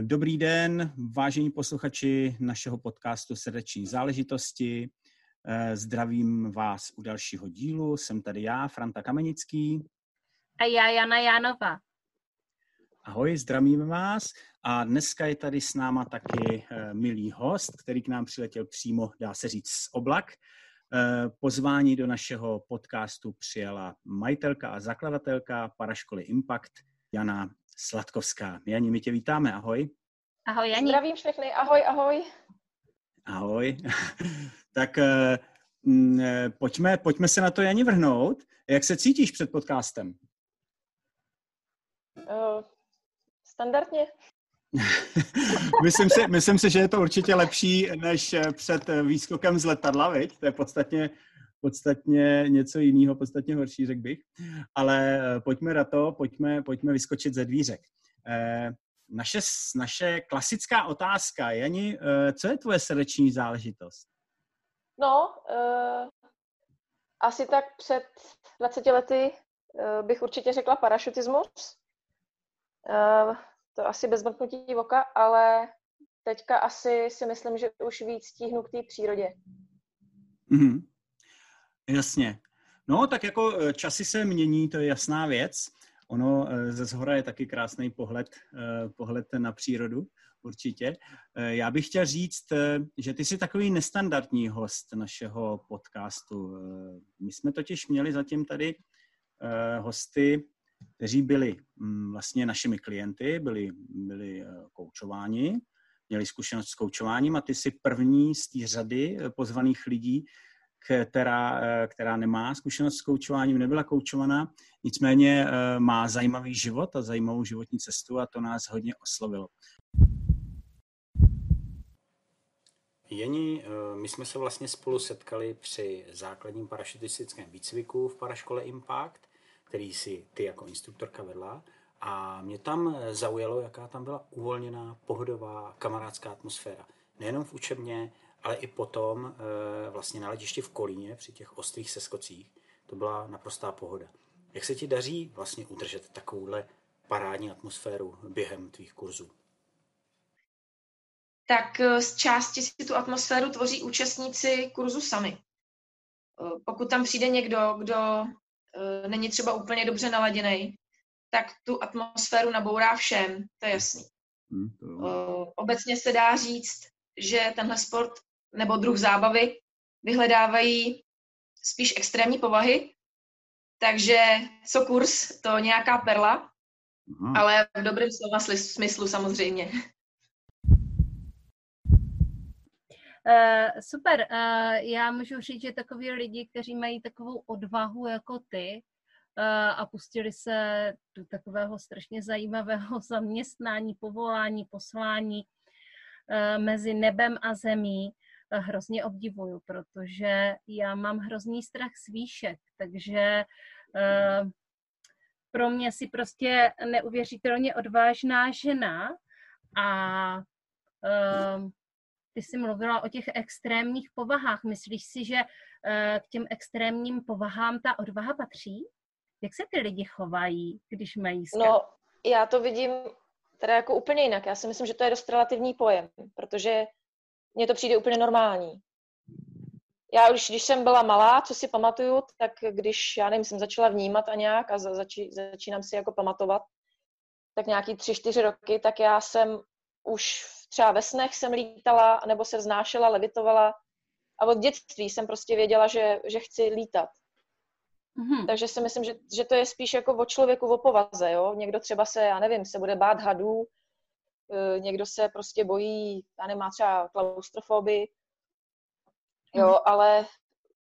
Dobrý den, vážení posluchači našeho podcastu Srdeční záležitosti. Eh, zdravím vás u dalšího dílu. Jsem tady já, Franta Kamenický. A já, Jana Jánova. Ahoj, zdravíme vás. A dneska je tady s náma taky eh, milý host, který k nám přiletěl přímo, dá se říct, z oblak. Eh, pozvání do našeho podcastu přijala majitelka a zakladatelka paraškoly Impact, Jana Sladkovská. Jani, my tě vítáme, ahoj. Ahoj, Jani. Zdravím všechny, ahoj, ahoj. Ahoj. tak eh, mm, eh, pojďme, pojďme se na to, Jani, vrhnout. Jak se cítíš před podcastem? Uh, standardně. myslím, si, myslím si, že je to určitě lepší než před výskokem z letadla, viď? To je podstatně, podstatně něco jiného, podstatně horší, řekl bych. Ale pojďme na to, pojďme, pojďme vyskočit ze dvířek. Naše, naše klasická otázka, Jani, eh, co je tvoje srdeční záležitost? No, uh, asi tak před 20 lety uh, bych určitě řekla parašutismus. Uh, to asi bez mrknutí oka, ale teďka asi si myslím, že už víc stíhnu k té přírodě. Mm-hmm. Jasně. No, tak jako časy se mění, to je jasná věc. Ono eh, ze zhora je taky krásný pohled, eh, pohled na přírodu, určitě. Eh, já bych chtěl říct, že ty jsi takový nestandardní host našeho podcastu. My jsme totiž měli zatím tady hosty, kteří byli mm, vlastně našimi klienty, byli, byli koučováni, měli zkušenost s koučováním a ty jsi první z té řady pozvaných lidí, která, eh, která nemá zkušenost s koučováním, nebyla koučovaná, nicméně eh, má zajímavý život a zajímavou životní cestu a to nás hodně oslovilo. Jeni, eh, my jsme se vlastně spolu setkali při základním parašutistickém výcviku v paraškole Impact, který si ty jako instruktorka vedla. A mě tam zaujalo, jaká tam byla uvolněná, pohodová, kamarádská atmosféra. Nejenom v učebně, ale i potom eh, vlastně na letišti v Kolíně při těch ostrých seskocích to byla naprostá pohoda. Jak se ti daří vlastně udržet takovouhle parádní atmosféru během tvých kurzů? Tak eh, z části si tu atmosféru tvoří účastníci kurzu sami. Eh, pokud tam přijde někdo, kdo není třeba úplně dobře naladěný, tak tu atmosféru nabourá všem, to je jasný. Hmm, to... Obecně se dá říct, že tenhle sport nebo druh zábavy vyhledávají spíš extrémní povahy, takže co kurz, to nějaká perla, Aha. ale v dobrém slova smyslu samozřejmě. Uh, super, uh, já můžu říct, že takový lidi, kteří mají takovou odvahu jako ty uh, a pustili se do takového strašně zajímavého zaměstnání, povolání, poslání mezi nebem a zemí, hrozně obdivuju, protože já mám hrozný strach z výšek, takže uh, pro mě si prostě neuvěřitelně odvážná žena a uh, ty jsi mluvila o těch extrémních povahách. Myslíš si, že uh, k těm extrémním povahám ta odvaha patří? Jak se ty lidi chovají, když mají skat? No, já to vidím teda jako úplně jinak. Já si myslím, že to je dost relativní pojem, protože mně to přijde úplně normální. Já už, když jsem byla malá, co si pamatuju, tak když, já nevím, jsem začala vnímat a nějak a zači, začínám si jako pamatovat, tak nějaký tři, čtyři roky, tak já jsem už třeba ve snech jsem lítala, nebo se vznášela, levitovala a od dětství jsem prostě věděla, že, že chci lítat. Mm-hmm. Takže si myslím, že, že to je spíš jako o člověku, o povaze, jo. Někdo třeba se, já nevím, se bude bát hadů, někdo se prostě bojí, já nemá třeba klaustrofobii, jo, mm. ale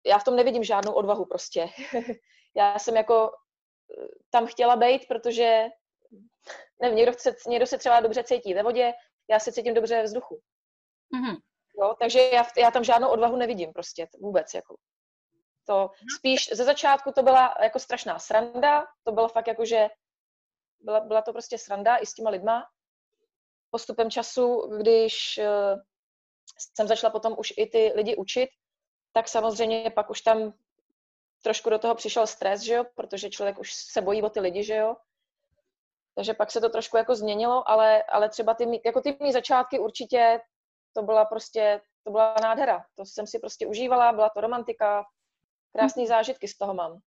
já v tom nevidím žádnou odvahu prostě. já jsem jako eh, tam chtěla být, protože nevím, někdo, chce, někdo se třeba dobře cítí ve vodě, já se cítím dobře ve vzduchu. Mm-hmm. Jo, takže já, já tam žádnou odvahu nevidím prostě vůbec. Jako. To spíš ze začátku to byla jako strašná sranda, to bylo fakt jako, že byla, byla to prostě sranda i s těma lidma. Postupem času, když uh, jsem začala potom už i ty lidi učit, tak samozřejmě pak už tam trošku do toho přišel stres, že jo, protože člověk už se bojí o ty lidi, že jo. Takže pak se to trošku jako změnilo, ale, ale třeba ty, jako ty mý začátky určitě to byla prostě, to byla nádhera. To jsem si prostě užívala, byla to romantika, krásné mhm. zážitky z toho mám.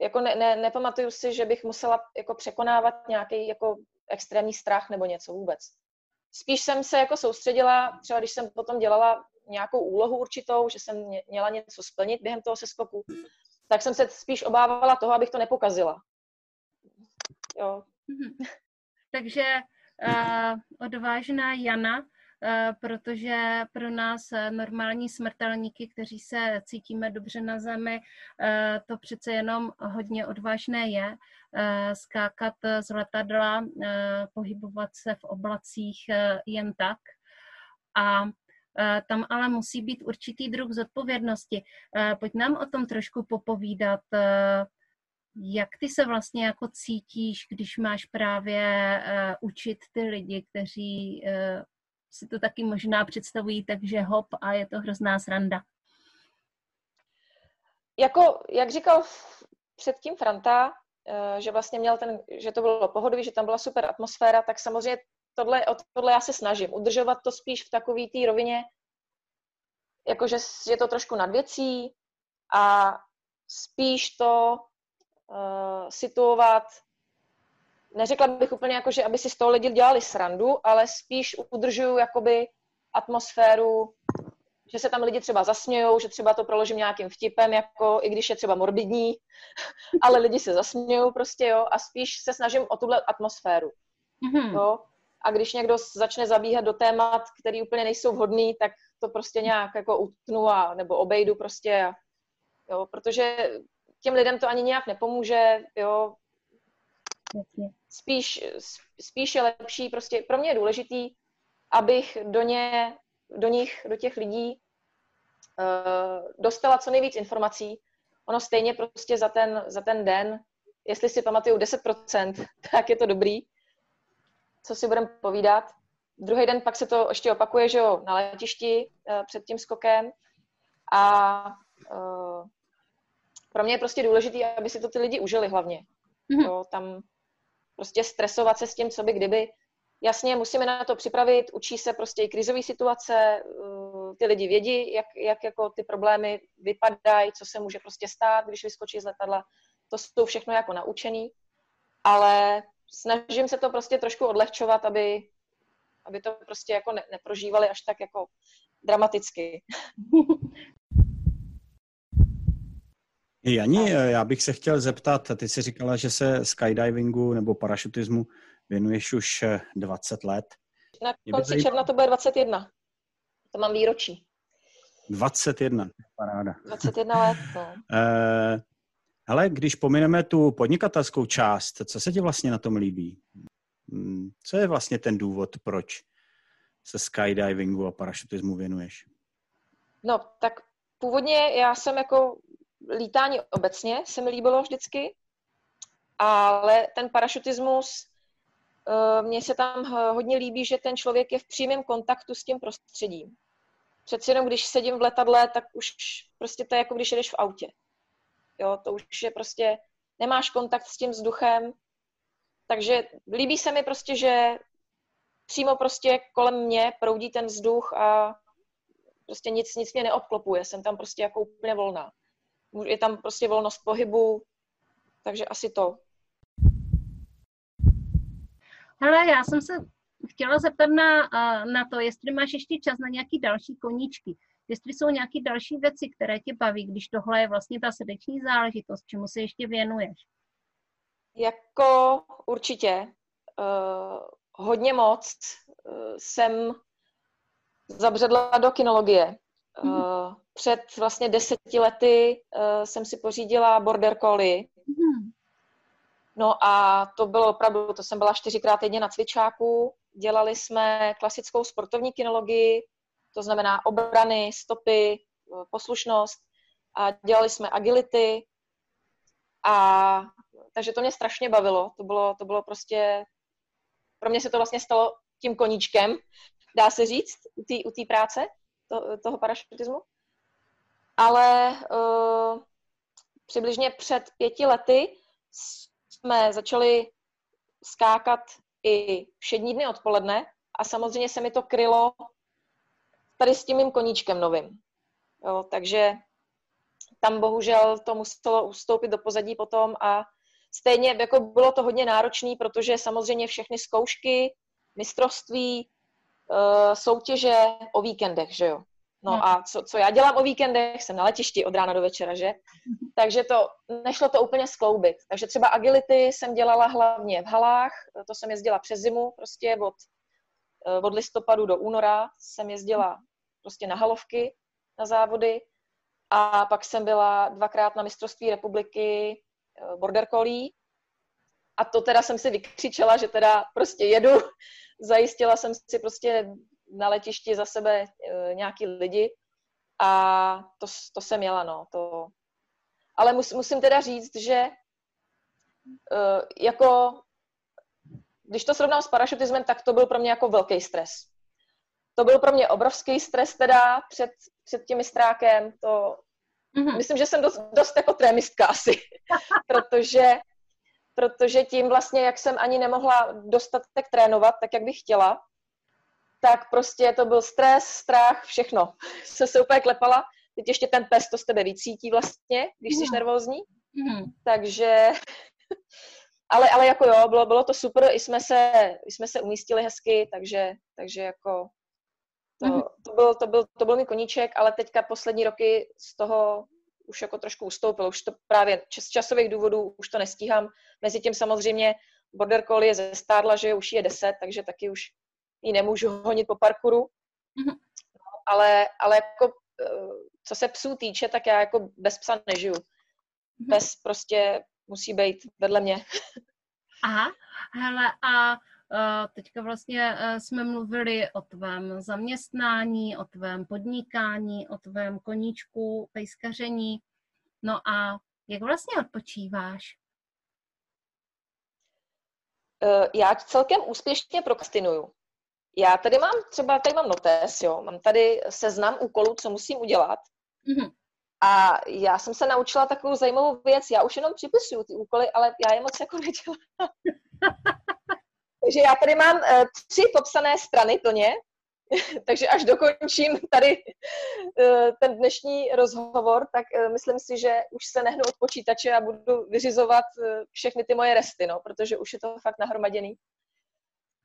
Jako ne, ne, nepamatuju si, že bych musela jako překonávat nějaký jako extrémní strach nebo něco vůbec. Spíš jsem se jako soustředila, třeba když jsem potom dělala nějakou úlohu určitou, že jsem měla něco splnit během toho seskoku, tak jsem se spíš obávala toho, abych to nepokazila. Jo. Mhm. Takže uh, odvážná Jana protože pro nás eh, normální smrtelníky, kteří se cítíme dobře na zemi, eh, to přece jenom hodně odvážné je skákat z letadla, pohybovat se v oblacích jen tak. A tam ale musí být určitý druh zodpovědnosti. Pojď nám o tom trošku popovídat, jak ty se vlastně jako cítíš, když máš právě učit ty lidi, kteří si to taky možná představují, takže hop a je to hrozná sranda. Jako, jak říkal předtím Franta, eh, že vlastně měl ten, že to bylo pohodový, že tam byla super atmosféra, tak samozřejmě tohle, o tohle já se snažím. Udržovat to spíš v takové té rovině, jakože je to trošku nad věcí a spíš to uh, situovat neřekla bych úplně jako, že aby si z toho lidi dělali srandu, ale spíš udržuju jakoby atmosféru, že se tam lidi třeba zasmějou, že třeba to proložím nějakým vtipem, jako i když je třeba morbidní, ale lidi se zasmějou prostě, jo, a spíš se snažím o tuhle atmosféru. Mm-hmm. Jo? A když někdo začne zabíhat do témat, které úplně nejsou vhodný, tak to prostě nějak jako utnu a, nebo obejdu prostě, a, jo, protože těm lidem to ani nějak nepomůže, jo, Jasně. Spíš, spíš je lepší, prostě pro mě je důležitý, abych do, ně, do nich, do těch lidí uh, dostala co nejvíc informací. Ono stejně prostě za ten, za ten den, jestli si pamatuju 10%, tak je to dobrý. Co si budeme povídat. Druhý den pak se to ještě opakuje, že jo, na letišti uh, před tím skokem. A uh, pro mě je prostě důležité, aby si to ty lidi užili hlavně. Mm-hmm. Jo, tam prostě stresovat se s tím, co by kdyby. Jasně, musíme na to připravit, učí se prostě i krizové situace, eh, ty lidi vědí, jak, jak jako ty problémy vypadají, co se může prostě stát, když vyskočí z letadla. To jsou všechno jako naučený, ale snažím se to prostě trošku odlehčovat, aby, aby to prostě jako ne, neprožívali až tak jako dramaticky. Jani, já bych se chtěl zeptat, ty jsi říkala, že se skydivingu nebo parašutismu věnuješ už 20 eh, let. Na konci tady... června to bude 21. To mám výročí. 21, paráda. 21 let, no. Eh, hele, když pomineme tu podnikatelskou část, co se ti vlastně na tom líbí? Hmm, co je vlastně ten důvod, proč se skydivingu a parašutismu věnuješ? No, tak původně já jsem jako lítání obecně se mi líbilo vždycky, ale ten parašutismus, eh, mně se tam hodně líbí, že ten člověk je v přímém kontaktu s tím prostředím. Přeci jenom, když sedím v letadle, tak už prostě to je jako když jedeš v autě. Jo, to už je prostě, nemáš kontakt s tím vzduchem, takže líbí se mi prostě, že přímo prostě kolem mě proudí ten vzduch a prostě nic, nic mě neobklopuje, jsem tam prostě jako úplně volná je tam prostě volnost pohybu, takže asi to. Hele, já jsem se chtěla zeptat na, na to, jestli máš ještě čas na nějaký další koníčky. Jestli jsou nějaké další věci, které tě baví, když tohle je vlastně ta srdeční záležitost, čemu se ještě věnuješ? Jako určitě. Uh, hodně moc uh, jsem zabředla do kinologie. Uh, před vlastně deseti lety uh, jsem si pořídila border collie. Mm. No a to bylo opravdu, to jsem byla čtyřikrát týdně na cvičáku. Dělali jsme klasickou sportovní kinologii, to znamená obrany, stopy, poslušnost a dělali jsme agility a takže to mě strašně bavilo. To bylo, to bylo prostě, pro mě se to vlastně stalo tím koníčkem, dá se říct, u té práce, to, toho parašutismu. Ale uh, přibližně před pěti lety jsme začali skákat i všední dny odpoledne a samozřejmě se mi to krylo tady s tím mým koníčkem novým. Jo, takže tam bohužel to muselo ustoupit do pozadí potom a stejně jako bylo to hodně náročné, protože samozřejmě všechny zkoušky, mistrovství, eh, soutěže o víkendech, že jo. No hmm. a co, co já dělám o víkendech, jsem na letišti od rána do večera, že? Takže to, nešlo to úplně skloubit. Takže třeba agility jsem dělala hlavně v halách, to jsem jezdila přes zimu, prostě od, eh, od listopadu do února jsem jezdila prostě na halovky, na závody. A pak jsem byla dvakrát na mistrovství republiky eh, border collie. A to teda jsem si vykřičela, že teda prostě jedu. Zajistila jsem si prostě na letišti za sebe e, nějaký lidi a to, to jsem jela, no. To... Ale mus, musím teda říct, že e, jako když to srovnám s parašutismem, tak to byl pro mě jako velký stres. To byl pro mě obrovský stres teda před, před tím mistrákem. To, mm-hmm. Myslím, že jsem dost, dost jako trémistka asi, protože, protože tím vlastně, jak jsem ani nemohla dostatek trénovat, tak jak bych chtěla, tak prostě to byl stres, strach, všechno. Jsem se úplně klepala. Teď ještě ten pes to z tebe vycítí vlastně, když jsi mm. nervózní. Mm. Takže, ale, ale jako jo, bylo, bylo to super, i jsme se, i jsme se umístili hezky, takže, takže jako to, mm. to, byl, to, byl, to byl mi koníček, ale teďka poslední roky z toho už jako trošku ustoupil, už to právě z časových důvodů už to nestíhám. Mezi tím samozřejmě Border Collie je ze stárla, že už je deset, takže taky už ji nemůžu honit po parkouru. Mm-hmm. Ale, ale jako, eh, co se psů týče, tak já jako bez psa nežiju. Mm-hmm. Pes prostě musí být vedle mě. Aha, hele, a teďka vlastně uh, jsme mluvili o tvém zaměstnání, o tvém podnikání, o tvém koníčku, pejskaření. No a jak vlastně odpočíváš? Uh, já celkem úspěšně prokrastinuju. Já tady mám třeba, tady mám notes, jo, mám tady seznam úkolů, co musím udělat. Mm-hmm. A já jsem se naučila takovou zajímavou věc, já už jenom připisuju ty úkoly, ale já je moc jako nedělám. Takže já tady mám uh, tři popsané strany plně, takže až dokončím tady uh, ten dnešní rozhovor, tak uh, myslím si, že už se nehnu od počítače a budu vyřizovat všechny ty moje resty, no, protože už je to fakt nahromaděný.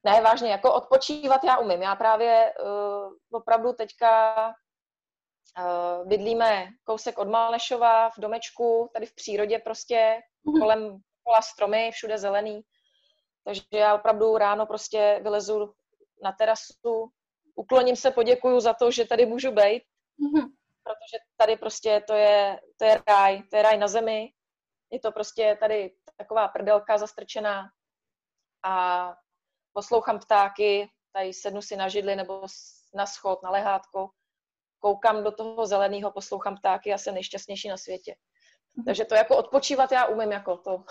Ne, vážně, jako odpočívat já umím. Já právě uh, opravdu teďka uh, bydlíme kousek od Malešova v domečku, tady v přírodě prostě, mm-hmm. kolem kola stromy, všude zelený. Takže já opravdu ráno prostě vylezu na terasu, ukloním se, poděkuju za to, že tady můžu být, mm-hmm. protože tady prostě to je, to je ráj, to je ráj na zemi, je to prostě tady taková prdelka zastrčená a poslouchám ptáky, tady sednu si na židli nebo na schod, na lehátko, koukám do toho zeleného, poslouchám ptáky a jsem nejšťastnější na světě. Mhm. Takže to jako odpočívat já umím jako to.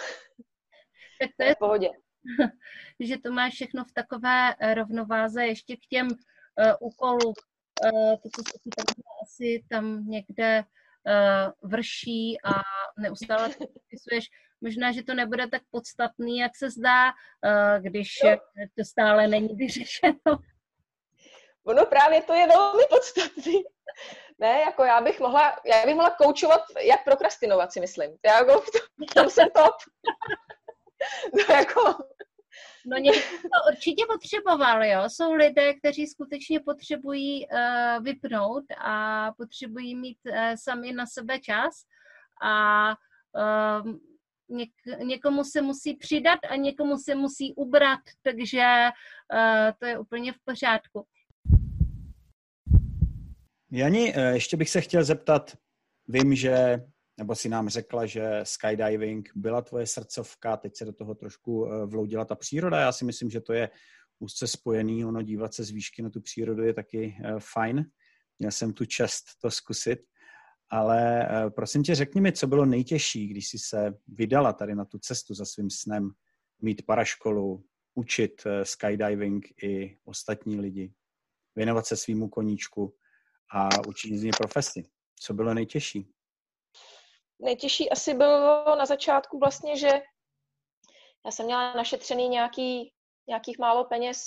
Tak to je v pohodě. Že to máš všechno v takové eh, rovnováze ještě k těm uh, úkolům. Uh, to, co se tak asi tam někde uh, vrší a neustále popisuješ. Možná, že to nebude tak podstatný, jak se zdá, uh, když jo. to stále není vyřešeno. Ono právě to je velmi podstatný. Ne, jako já bych mohla, já bych mohla koučovat, jak prokrastinovat, si myslím. Já jako, tam jsem top. No jako, No někdo to určitě potřeboval, jo. Jsou lidé, kteří skutečně potřebují uh, vypnout a potřebují mít uh, sami na sebe čas a uh, něk, někomu se musí přidat a někomu se musí ubrat, takže uh, to je úplně v pořádku. Jani, ještě bych se chtěl zeptat, vím, že, nebo si nám řekla, že skydiving byla tvoje srdcovka, teď se do toho trošku eh, vloudila ta příroda. Já si myslím, že to je úzce spojený, ono dívat se z výšky na tu přírodu je taky fajn. Měl jsem tu čest to zkusit. Ale eh, prosím tě, řekni mi, co bylo nejtěžší, když jsi se vydala tady na tu cestu za svým snem, mít paraškolu, učit eh, skydiving i ostatní lidi, věnovat se svýmu koníčku a učit z něj profesi. Co bylo nejtěžší? Nejtěžší asi bylo na začátku vlastně, že já jsem měla našetřený nějaký, nějakých málo peněz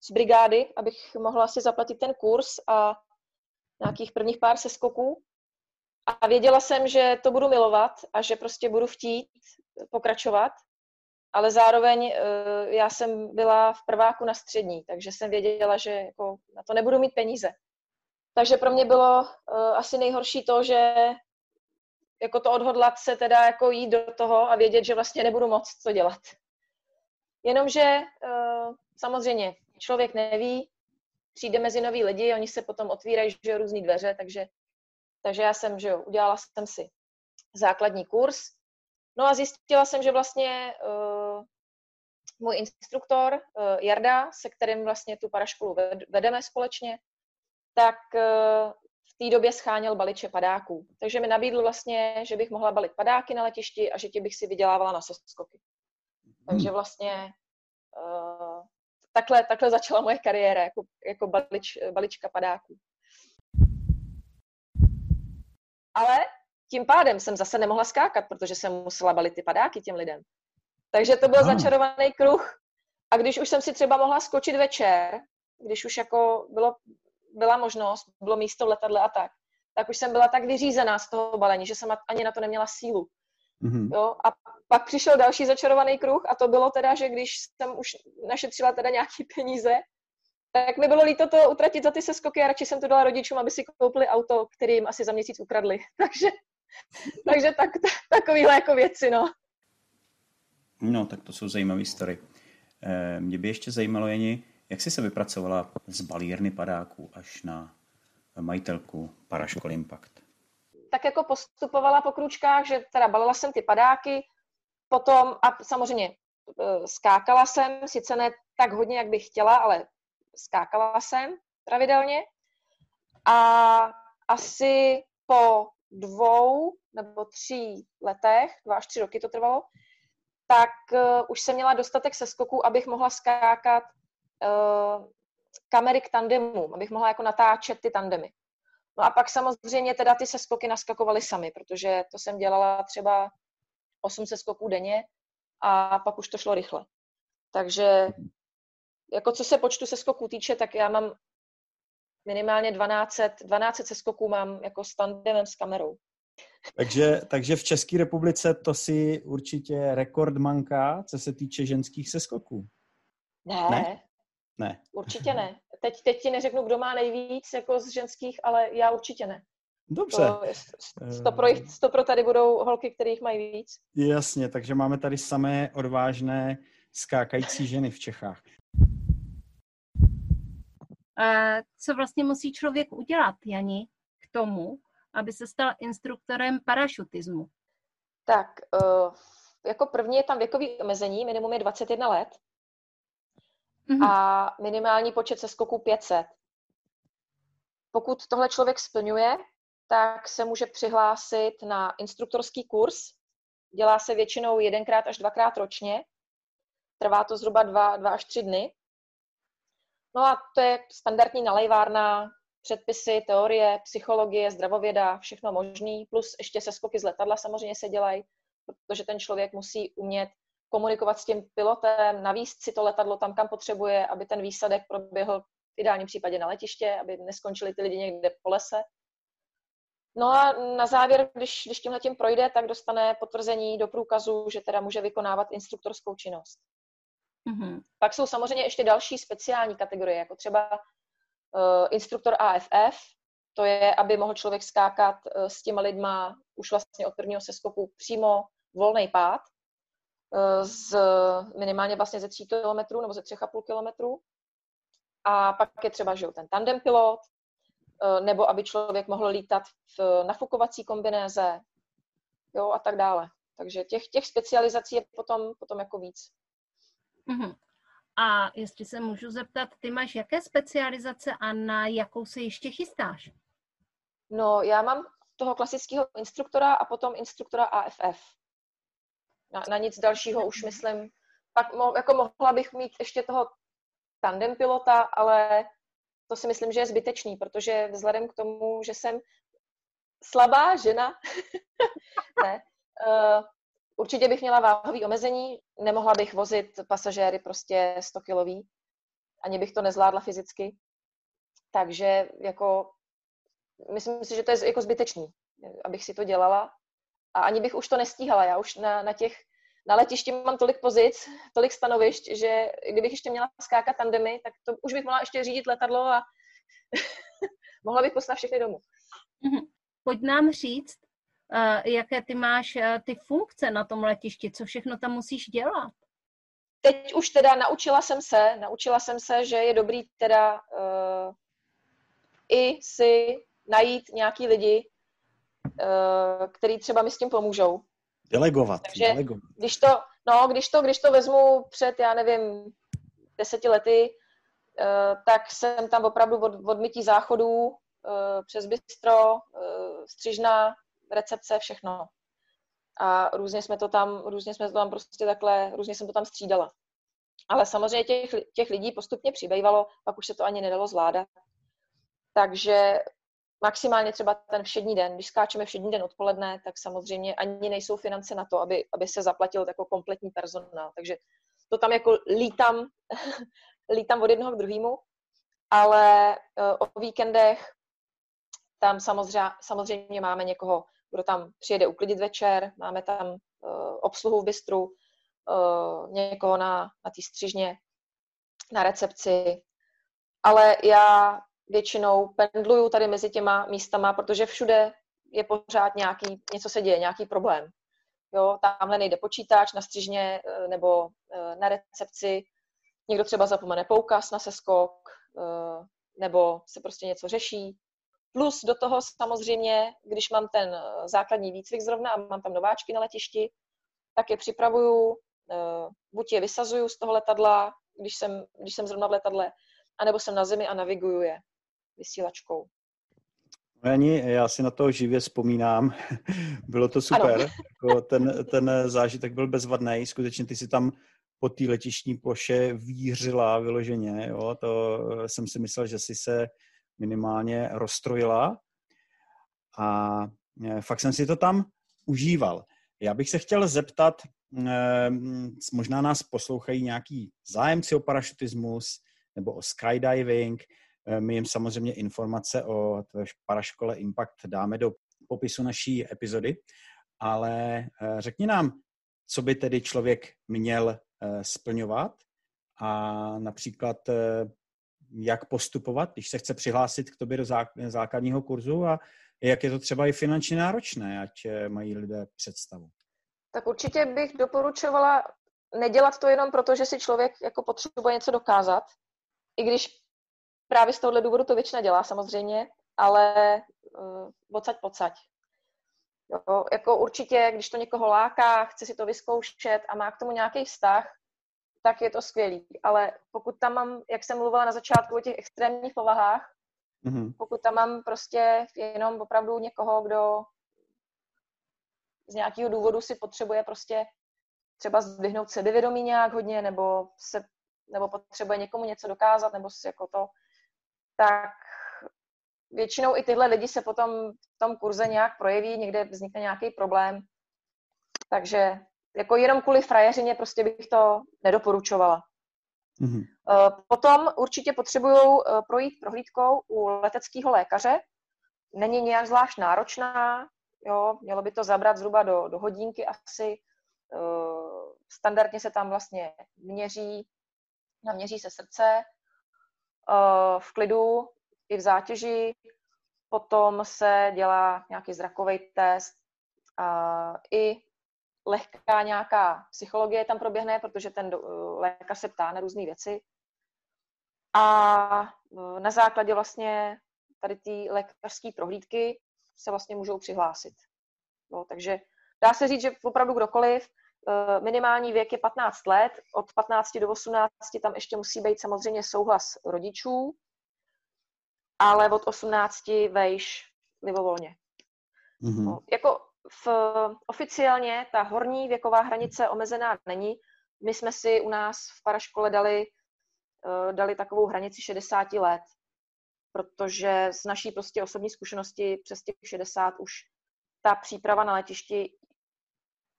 z brigády, abych mohla si zaplatit ten kurz a nějakých prvních pár seskoků. A věděla jsem, že to budu milovat a že prostě budu chtít pokračovat, ale zároveň eh, já jsem byla v prváku na střední, takže jsem věděla, že jako na to nebudu mít peníze. Takže pro mě bylo eh, asi nejhorší to, že jako to odhodlat se teda jako jít do toho a vědět, že vlastně nebudu moc co dělat. Jenomže eh, samozřejmě člověk neví, přijde mezi nový lidi, oni se potom otvírají že různý dveře, takže takže já jsem, že jo, udělala jsem si základní kurz. No a zjistila jsem, že vlastně uh, můj instruktor uh, Jarda, se kterým vlastně tu paraškolu vedeme společně, tak té době scháněl baliče padáků. Takže mi nabídl vlastně, že bych mohla balit padáky na letišti a že tě bych si vydělávala na seskoky. Takže hmm. vlastně uh, takhle, takhle začala moje kariéra jako, jako balič, balička padáků. Ale tím pádem jsem zase nemohla skákat, protože jsem musela balit ty padáky těm lidem. Takže to byl no. začarovaný kruh. A když už jsem si třeba mohla skočit večer, když už jako bylo, byla možnost, bylo místo v letadle a tak, tak už jsem byla tak vyřízená z toho balení, že jsem ani na to neměla sílu. Mm-hmm. Jo? A pak přišel další začarovaný kruh a to bylo teda, že když jsem už našetřila teda nějaký peníze, tak mi bylo líto to utratit za ty seskoky a radši jsem to dala rodičům, aby si koupili auto, který jim asi za měsíc ukradli. Takže, takže tak, takovýhle jako věci, no. No, tak to jsou zajímavé story. Eh, mě by ještě zajímalo, Jeni, jak jsi se vypracovala z balírny padáků až na majitelku Paraškol Impact? Tak jako postupovala po kručkách, že teda balila jsem ty padáky, potom a samozřejmě eh, skákala jsem, sice ne tak hodně, jak bych chtěla, ale skákala jsem pravidelně a asi po dvou nebo tří letech, dva až tři roky to trvalo, tak uh, už jsem měla dostatek seskoků, abych mohla skákat uh, kamery k tandemům, abych mohla jako natáčet ty tandemy. No a pak samozřejmě teda ty seskoky naskakovaly sami, protože to jsem dělala třeba 8 seskoků denně a pak už to šlo rychle. Takže jako co se počtu seskoků týče, tak já mám minimálně 1200, 1200 seskoků mám jako s tandemem s kamerou. Takže, takže v České republice to si určitě rekordmanka, co se týče ženských seskoků. Ne. Ne? Ne. Určitě ne. Teď, teď ti neřeknu, kdo má nejvíc jako z ženských, ale já určitě ne. Dobře. To, pro, jich, to pro tady budou holky, kterých mají víc. Jasně, takže máme tady samé odvážné skákající ženy v Čechách co vlastně musí člověk udělat, Jani, k tomu, aby se stal instruktorem parašutismu? Tak, uh, jako první je tam věkový omezení, minimum je 21 let mm-hmm. a minimální počet seskoků 500. Pokud tohle člověk splňuje, tak se může přihlásit na instruktorský kurz. Dělá se většinou jedenkrát až dvakrát ročně. Trvá to zhruba dva, dva až tři dny. No a to je standardní nalejvárna, předpisy, teorie, psychologie, zdravověda, všechno možný, plus ještě se skoky z letadla samozřejmě se dělají, protože ten člověk musí umět komunikovat s tím pilotem, navíst si to letadlo tam, kam potřebuje, aby ten výsadek proběhl v ideálním případě na letiště, aby neskončili ty lidi někde po lese. No a na závěr, když, když tímhle tím projde, tak dostane potvrzení do průkazu, že teda může vykonávat instruktorskou činnost. Mm-hmm. Pak jsou samozřejmě ještě další speciální kategorie, jako třeba uh, instruktor AFF, to je, aby mohl člověk skákat uh, s těma lidma už vlastně od prvního seskoku přímo volný pád, z minimálně vlastně ze 3 kilometrů nebo ze 3,5 kilometrů. A pak je třeba, že jo, ten tandem pilot, nebo aby člověk mohl lítat v nafukovací kombinéze, jo, a tak dále. Takže těch, těch specializací je potom, potom jako víc. Mm-hmm. A jestli se můžu zeptat, ty máš jaké specializace a na jakou se ještě chystáš? No, já mám toho klasického instruktora a potom instruktora AFF. Na, na nic dalšího už myslím. Pak mo, jako mohla bych mít ještě toho tandem pilota, ale to si myslím, že je zbytečný, protože vzhledem k tomu, že jsem slabá žena, ne, uh, určitě bych měla váhový omezení, nemohla bych vozit pasažéry prostě 100 kilový, ani bych to nezvládla fyzicky. Takže jako myslím si, že to je jako zbytečný, abych si to dělala. A ani bych už to nestíhala. Já už na, na těch na letišti mám tolik pozic, tolik stanovišť, že kdybych ještě měla skákat tandemy, tak to už bych mohla ještě řídit letadlo a mohla bych poslat všechny domů. Mhm. Pojď nám říct, uh, jaké ty máš uh, ty funkce na tom letišti, co všechno tam musíš dělat? Teď už teda naučila jsem se, naučila jsem se, že je dobrý teda uh, i si najít nějaký lidi, který třeba mi s tím pomůžou. Delegovat. Takže delegovat. Když, to, no, když, to, když to vezmu před, já nevím, deseti lety, uh, tak jsem tam opravdu od, od mytí záchodů uh, přes bistro, střižna, recepce, všechno. A různě jsme to tam, různě jsme to tam prostě takhle, různě jsem to tam střídala. Ale samozřejmě těch, těch lidí postupně přibývalo, pak už se to ani nedalo zvládat. Takže maximálně třeba ten všední den, když skáčeme všední den odpoledne, tak samozřejmě ani nejsou finance na to, aby, aby se zaplatil jako kompletní personál. Takže to tam jako lítám, lítám od jednoho k druhému, ale eh, o víkendech tam samozřejmě, samozřejmě máme někoho, kdo tam přijede uklidit večer, máme tam uh, obsluhu v bistru, uh, někoho na, na té střižně, na recepci. Ale já většinou pendluju tady mezi těma místama, protože všude je pořád nějaký, něco se děje, nějaký problém. Jo, tamhle nejde počítač na střižně eh, nebo eh, na recepci, někdo třeba zapomene poukaz na seskok, eh, nebo se prostě něco řeší. Plus do toho samozřejmě, když mám ten základní výcvik zrovna a mám tam nováčky na letišti, tak je připravuju, buď je vysazuju z toho letadla, když jsem, když jsem zrovna v letadle, anebo jsem na zemi a naviguju je vysílačkou. Ani já si na to živě vzpomínám. Bylo to super. Jako ten, ten zážitek byl bezvadný. Skutečně ty si tam po té letišní ploše vířila vyloženě. Jo? To jsem si myslel, že si se minimálně rozstrojila. A e, fakt jsem si to tam užíval. Já bych se chtěl zeptat, e, možná nás poslouchají nějaký zájemci o parašutismus nebo o skydiving, Eh, my jim samozřejmě informace o paraškole Impact dáme do popisu naší epizody, ale eh, řekni nám, co by tedy člověk měl eh, splňovat a například jak postupovat, když se chce přihlásit k tobě do základního kurzu a jak je to třeba i finančně náročné, ať mají lidé představu. Tak určitě bych doporučovala nedělat to jenom proto, že si člověk jako potřebuje něco dokázat, i když právě z tohohle důvodu to většina dělá samozřejmě, ale uh, pocať pocať. Jo, jako určitě, když to někoho láká, chce si to vyzkoušet a má k tomu nějaký vztah, tak je to skvělý. Ale pokud tam mám, jak jsem mluvila na začátku o těch extrémních povahách, mm-hmm. pokud tam mám prostě jenom opravdu někoho, kdo z nějakého důvodu si potřebuje prostě třeba zdvihnout sebevědomí nějak hodně, nebo se nebo potřebuje někomu něco dokázat, nebo si jako to tak většinou i tyhle lidi se potom v tom kurze nějak projeví, někde vznikne nějaký problém. Takže jako jenom kvůli frajeřině prostě bych to nedoporučovala. Mm-hmm. Potom určitě potřebují eh, projít prohlídkou u leteckého lékaře. Není nějak zvlášť náročná, jo, mělo by to zabrat zhruba do, do hodinky asi. Eh, standardně se tam vlastně měří, naměří se srdce, v klidu i v zátěži. Potom se dělá nějaký zrakový test. A I lehká nějaká psychologie tam proběhne, protože ten lékař se ptá na různé věci. A na základě vlastně tady té lékařské prohlídky se vlastně můžou přihlásit. No, takže dá se říct, že opravdu kdokoliv, eh, minimální věk je 15 let, od 15 do 18 tam ještě musí být samozřejmě souhlas rodičů, ale od 18 vejš libovolně. Mm-hmm. No, jako v, oficiálně ta horní věková hranice omezená není. My jsme si u nás v paraškole dali, uh, dali takovou hranici 60 let, protože z naší prostě osobní zkušenosti přes těch 60 už ta příprava na letišti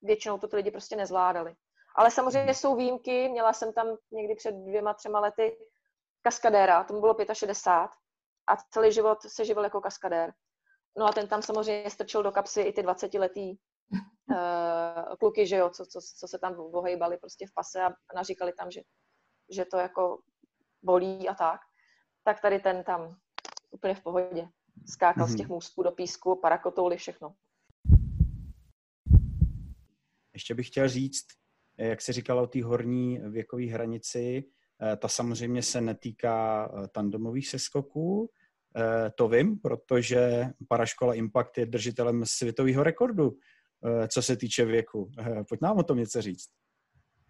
většinou to ty lidi prostě nezvládali. Ale samozřejmě mhm. jsou výjimky, měla jsem tam někdy před dvěma, třema lety kaskadéra, tomu bylo 65 a celý život se živil jako kaskadér. No a ten tam samozřejmě strčil do kapsy i ty 20-letý uh, kluky, že jo, co, co, co se tam vohejbali prostě v pase a naříkali tam, že, že to jako bolí a tak. Tak tady ten tam úplně v pohodě. Skákal mm-hmm. z těch můstků do písku, parakotouly, všechno. Ještě bych chtěl říct, jak se říkalo o té horní věkové hranici, eh, ta samozřejmě se netýká eh, tandemových seskoků, eh, to vím, protože Paraškola Impact je držitelem světového rekordu, co se týče věku. Pojď nám o tom něco říct.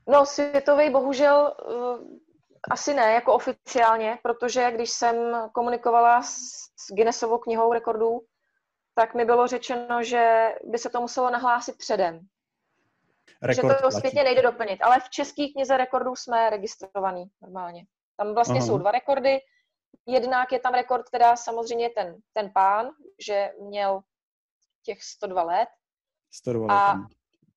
No, světový bohužel asi ne, jako oficiálně, protože když jsem komunikovala s Guinnessovou knihou rekordů, tak mi bylo řečeno, že by se to muselo nahlásit předem. Rekord že to platí. zpětně nejde doplnit. Ale v České knize rekordů jsme registrovaní normálně. Tam vlastně Aha. jsou dva rekordy. Jednak je tam rekord, teda samozřejmě ten, ten pán, že měl těch 102 let. 102 a, let.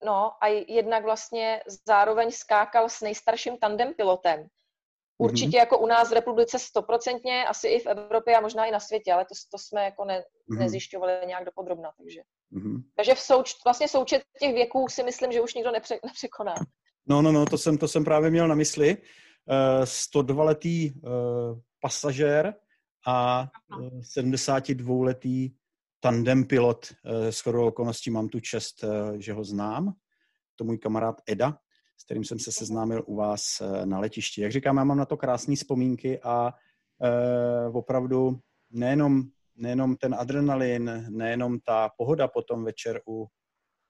No a jednak vlastně zároveň skákal s nejstarším tandem pilotem. Určitě mm-hmm. jako u nás v republice stoprocentně, asi i v Evropě a možná i na světě, ale to, to jsme jako ne, mm-hmm. nezjišťovali nějak dopodrobna. Takže, mm-hmm. takže v souč, vlastně součet těch věků si myslím, že už nikdo nepře, nepřekoná. No, no, no, to jsem, to jsem právě měl na mysli. Uh, 102-letý uh, pasažér a uh, 72-letý tandem pilot. Uh, s chodou okolností mám tu čest, uh, že ho znám. To můj kamarád Eda, s kterým jsem se seznámil u vás eh, na letišti. Jak říkám, já mám na to krásné vzpomínky a e, opravdu nejenom, nejenom ten adrenalin, nejenom ta pohoda potom večer u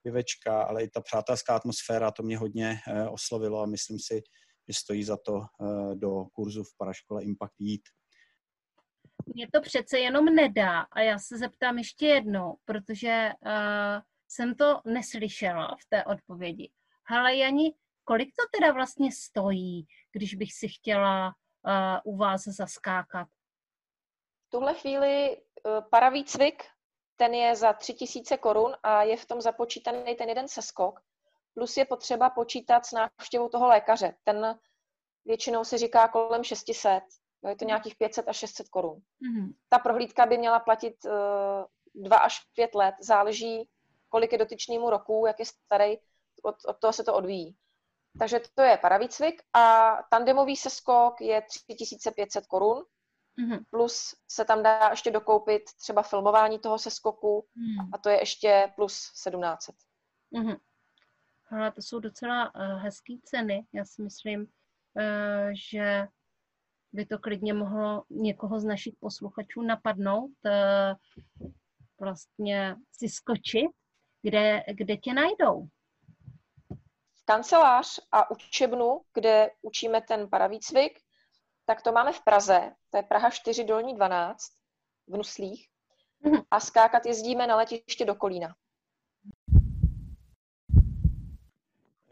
pivečka, ale i ta přátelská atmosféra, to mě hodně e, oslovilo a myslím si, že stojí za to e, do kurzu v paraškole Impact jít. Mně to přece jenom nedá a já se zeptám ještě jednou, protože uh, jsem to neslyšela v té odpovědi. Ale Jani, kolik to teda vlastně stojí, když bych si chtěla uh, u vás zaskákat? V tuhle chvíli paravýcvik, ten je za 3000 korun a je v tom započítaný ten jeden seskok, plus je potřeba počítat s návštěvou toho lékaře. Ten většinou se říká kolem 600, jo, je to nějakých 500 až 600 korun. Mm-hmm. Ta prohlídka by měla platit uh, 2 až 5 let, záleží, kolik je dotyčnému roku, jak je starý, od, od toho se to odvíjí. Takže to je paravýcvik a tandemový seskok je 3500 korun, mm-hmm. plus se tam dá ještě dokoupit třeba filmování toho seskoku mm. a to je ještě plus 1700. Mm-hmm. Ale to jsou docela uh, hezké ceny. Já si myslím, uh, že by to klidně mohlo někoho z našich posluchačů napadnout, uh, vlastně si skočit, kde, kde tě najdou kancelář a učebnu, kde učíme ten paravýcvik, tak to máme v Praze, to je Praha 4 dolní 12 v Nuslích mhm. a skákat jezdíme na letiště do Kolína.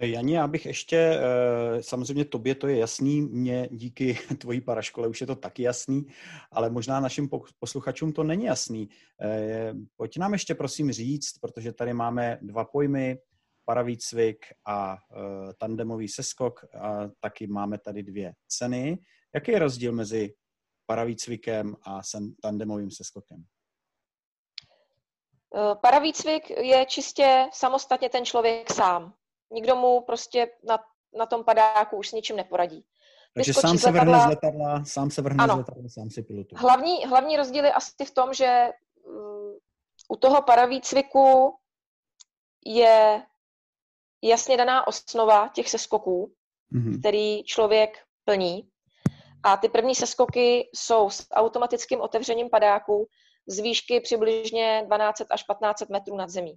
Jani, já bych ještě, eh, samozřejmě tobě to je jasný, mě díky tvojí paraškole už je to taky jasný, ale možná našim posluchačům to není jasný. Eh, pojď nám ještě prosím říct, protože tady máme dva pojmy, paravýcvik a tandemový seskok. A taky máme tady dvě ceny. Jaký je rozdíl mezi paravýcvikem a tandemovým seskokem? E, paravýcvik je čistě samostatně ten člověk sám. Nikdo mu prostě na, na tom padáku už s ničím neporadí. Takže Vyskočí sám se vrhne z letadla, sám se vrhne ano. z letadla, sám si pilotuje. Hlavní, hlavní rozdíl je asi v tom, že um, u toho paravýcviku je jasně daná osnova těch seskoků, mm-hmm. který člověk plní. A ty první seskoky jsou s automatickým otevřením padáků z výšky přibližně 12 až 15 metrů nad zemí.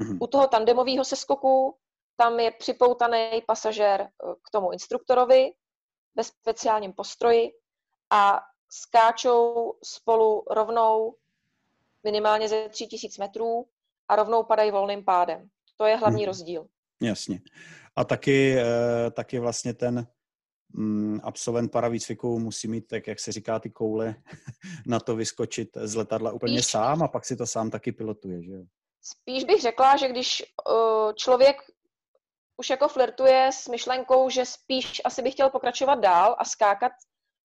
Mm-hmm. U toho tandemového seskoku tam je připoutaný pasažér eh, k tomu instruktorovi ve speciálním postroji a skáčou spolu rovnou minimálně ze 3000 metrů a rovnou padají volným pádem. To je hlavní hmm. rozdíl. Jasně. A taky, eh, taky vlastně ten absolvent paravýcviku musí mít, tak jak se říká, ty koule na to vyskočit z letadla úplně Spíš. sám a pak si to sám taky pilotuje, že jo? Spíš bych řekla, že když uh, člověk už jako flirtuje s myšlenkou, že spíš asi bych chtěl pokračovat dál a skákat,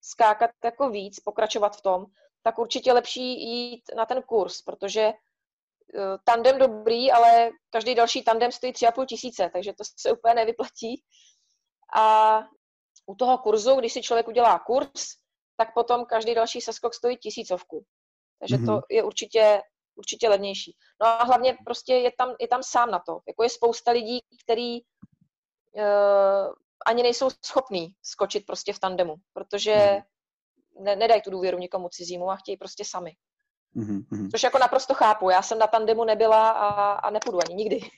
skákat jako víc, pokračovat v tom, tak určitě lepší jít na ten kurz, protože uh, tandem dobrý, ale každý další tandem stojí tři a půl tisíce, takže to se úplně nevyplatí. A u toho kurzu, když si člověk udělá kurz, tak potom každý další seskok stojí tisícovku. Takže mm-hmm. to mhm. je určitě určitě levnější. No a hlavně prostě je tam, je tam sám na to. Jako je spousta lidí, který uh, ani nejsou schopní skočit prostě v tandemu, protože mhm. ne, nedají tu důvěru nikomu cizímu a chtějí prostě sami. Mm-hmm. Což jako naprosto chápu. Já jsem na tandemu nebyla a, a nepůjdu ani nikdy.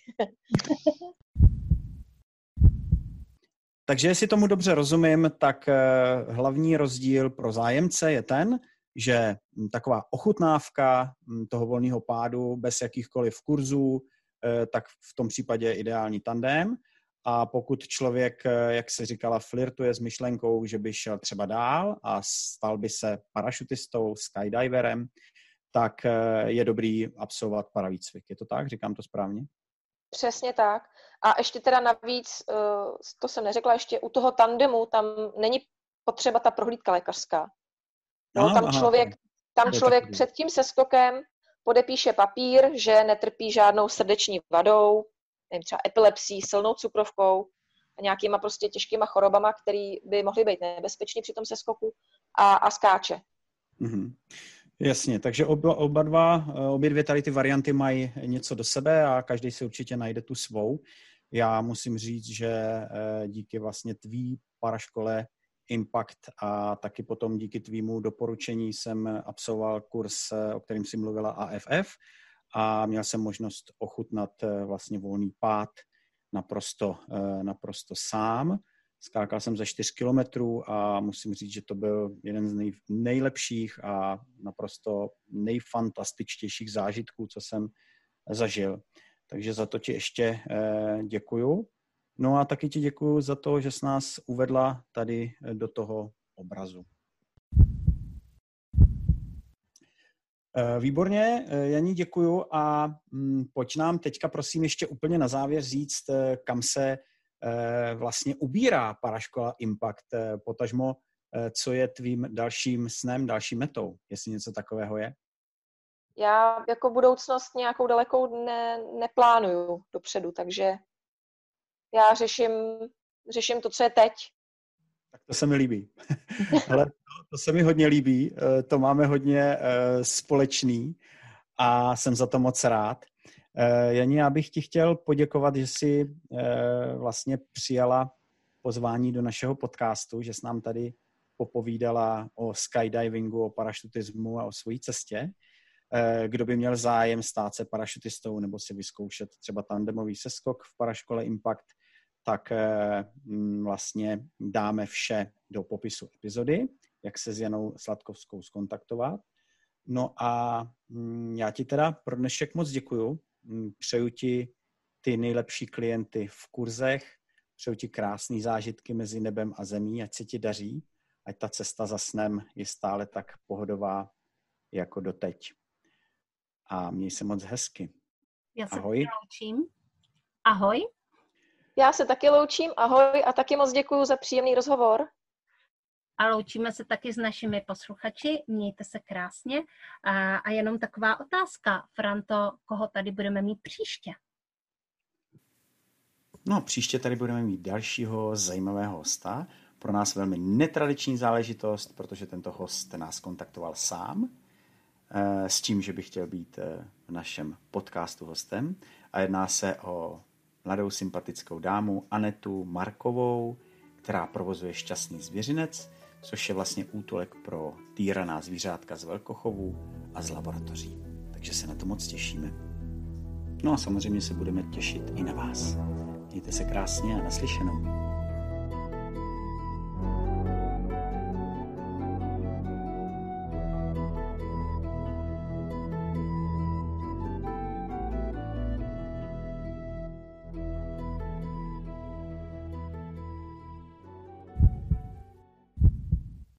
Takže jestli tomu dobře rozumím, tak eh, hlavní rozdíl pro zájemce je ten, že hm, taková ochutnávka hm, toho volného pádu bez jakýchkoliv kurzů, eh, tak v tom případě ideální tandem. A pokud člověk, eh, jak se říkala, flirtuje s myšlenkou, že by šel třeba dál a stal by se parašutistou, skydiverem, tak je dobrý absolvovat paravýcvik. Je to tak? Říkám to správně? Přesně tak. A ještě teda navíc, to jsem neřekla, ještě u toho tandemu tam není potřeba ta prohlídka lékařská. No, tam člověk, tam člověk před tím seskokem podepíše papír, že netrpí žádnou srdeční vadou, nevím, třeba epilepsí, silnou cukrovkou a nějakýma prostě těžkýma chorobama, které by mohly být nebezpečné při tom seskoku a, a skáče. Mm-hmm. Jasně, takže oba, oba dva, obě dvě tady ty varianty mají něco do sebe a každý si určitě najde tu svou. Já musím říct, že eh, díky vlastně tvý paraškole Impact a taky potom díky tvýmu doporučení jsem absolvoval kurz, o kterém si mluvila AFF a měl jsem možnost ochutnat eh, vlastně volný pád naprosto, eh, naprosto sám. Skákal jsem za 4 kilometrů a musím říct, že to byl jeden z nej, nejlepších a naprosto nejfantastičtějších zážitků, co jsem zažil. Takže za to ti ještě eh, děkuju. No a taky ti děkuji za to, že jsi nás uvedla tady eh, do toho obrazu. Eh, výborně, Janí, děkuju a mm, pojď nám teďka prosím ještě úplně na závěr říct, kam se vlastně ubírá paraškola Impact, potažmo, co je tvým dalším snem, další metou, jestli něco takového je? Já jako budoucnost nějakou dalekou ne, neplánuju dopředu, takže já řeším, řeším to, co je teď. Tak to se mi líbí. Ale to, to se mi hodně líbí, eh, to máme hodně eh, společný a jsem za to moc rád. Eh, Janí, já bych ti chtěl poděkovat, že jsi vlastně přijala pozvání do našeho podcastu, že jsi nám tady popovídala o skydivingu, o parašutismu a o své cestě. Kdo by měl zájem stát se parašutistou nebo si vyzkoušet třeba tandemový seskok v paraškole Impact, tak eh, mm, vlastně dáme vše do popisu epizody, jak se s Janou Sladkovskou skontaktovat. No a mm, já ti teda pro dnešek moc děkuju. Mm, přeju ti ty nejlepší klienty v kurzech, přeju ti krásné zážitky mezi nebem a zemí, ať se ti daří, ať ta cesta za snem je stále tak pohodová jako doteď. A měj se moc hezky. Já se Ahoj. Ahoj. Já se taky loučím, ahoj a taky moc děkuji za příjemný rozhovor. A loučíme se taky s našimi posluchači. Mějte se krásně. A, a jenom taková otázka, Franto, koho tady budeme mít příště? No, příště tady budeme mít dalšího zajímavého hosta. Pro nás velmi netradiční záležitost, protože tento host nás kontaktoval sám s tím, že by chtěl být eh, v našem podcastu hostem. A jedná se o mladou sympatickou dámu Anetu Markovou, která provozuje šťastný zvěřinec, což je vlastně útulek pro týraná zvířátka z velkochovů a z laboratoří. Takže se na to moc těšíme. No a samozřejmě se budeme těšit i na vás. Mějte se krásně a naslyšenou.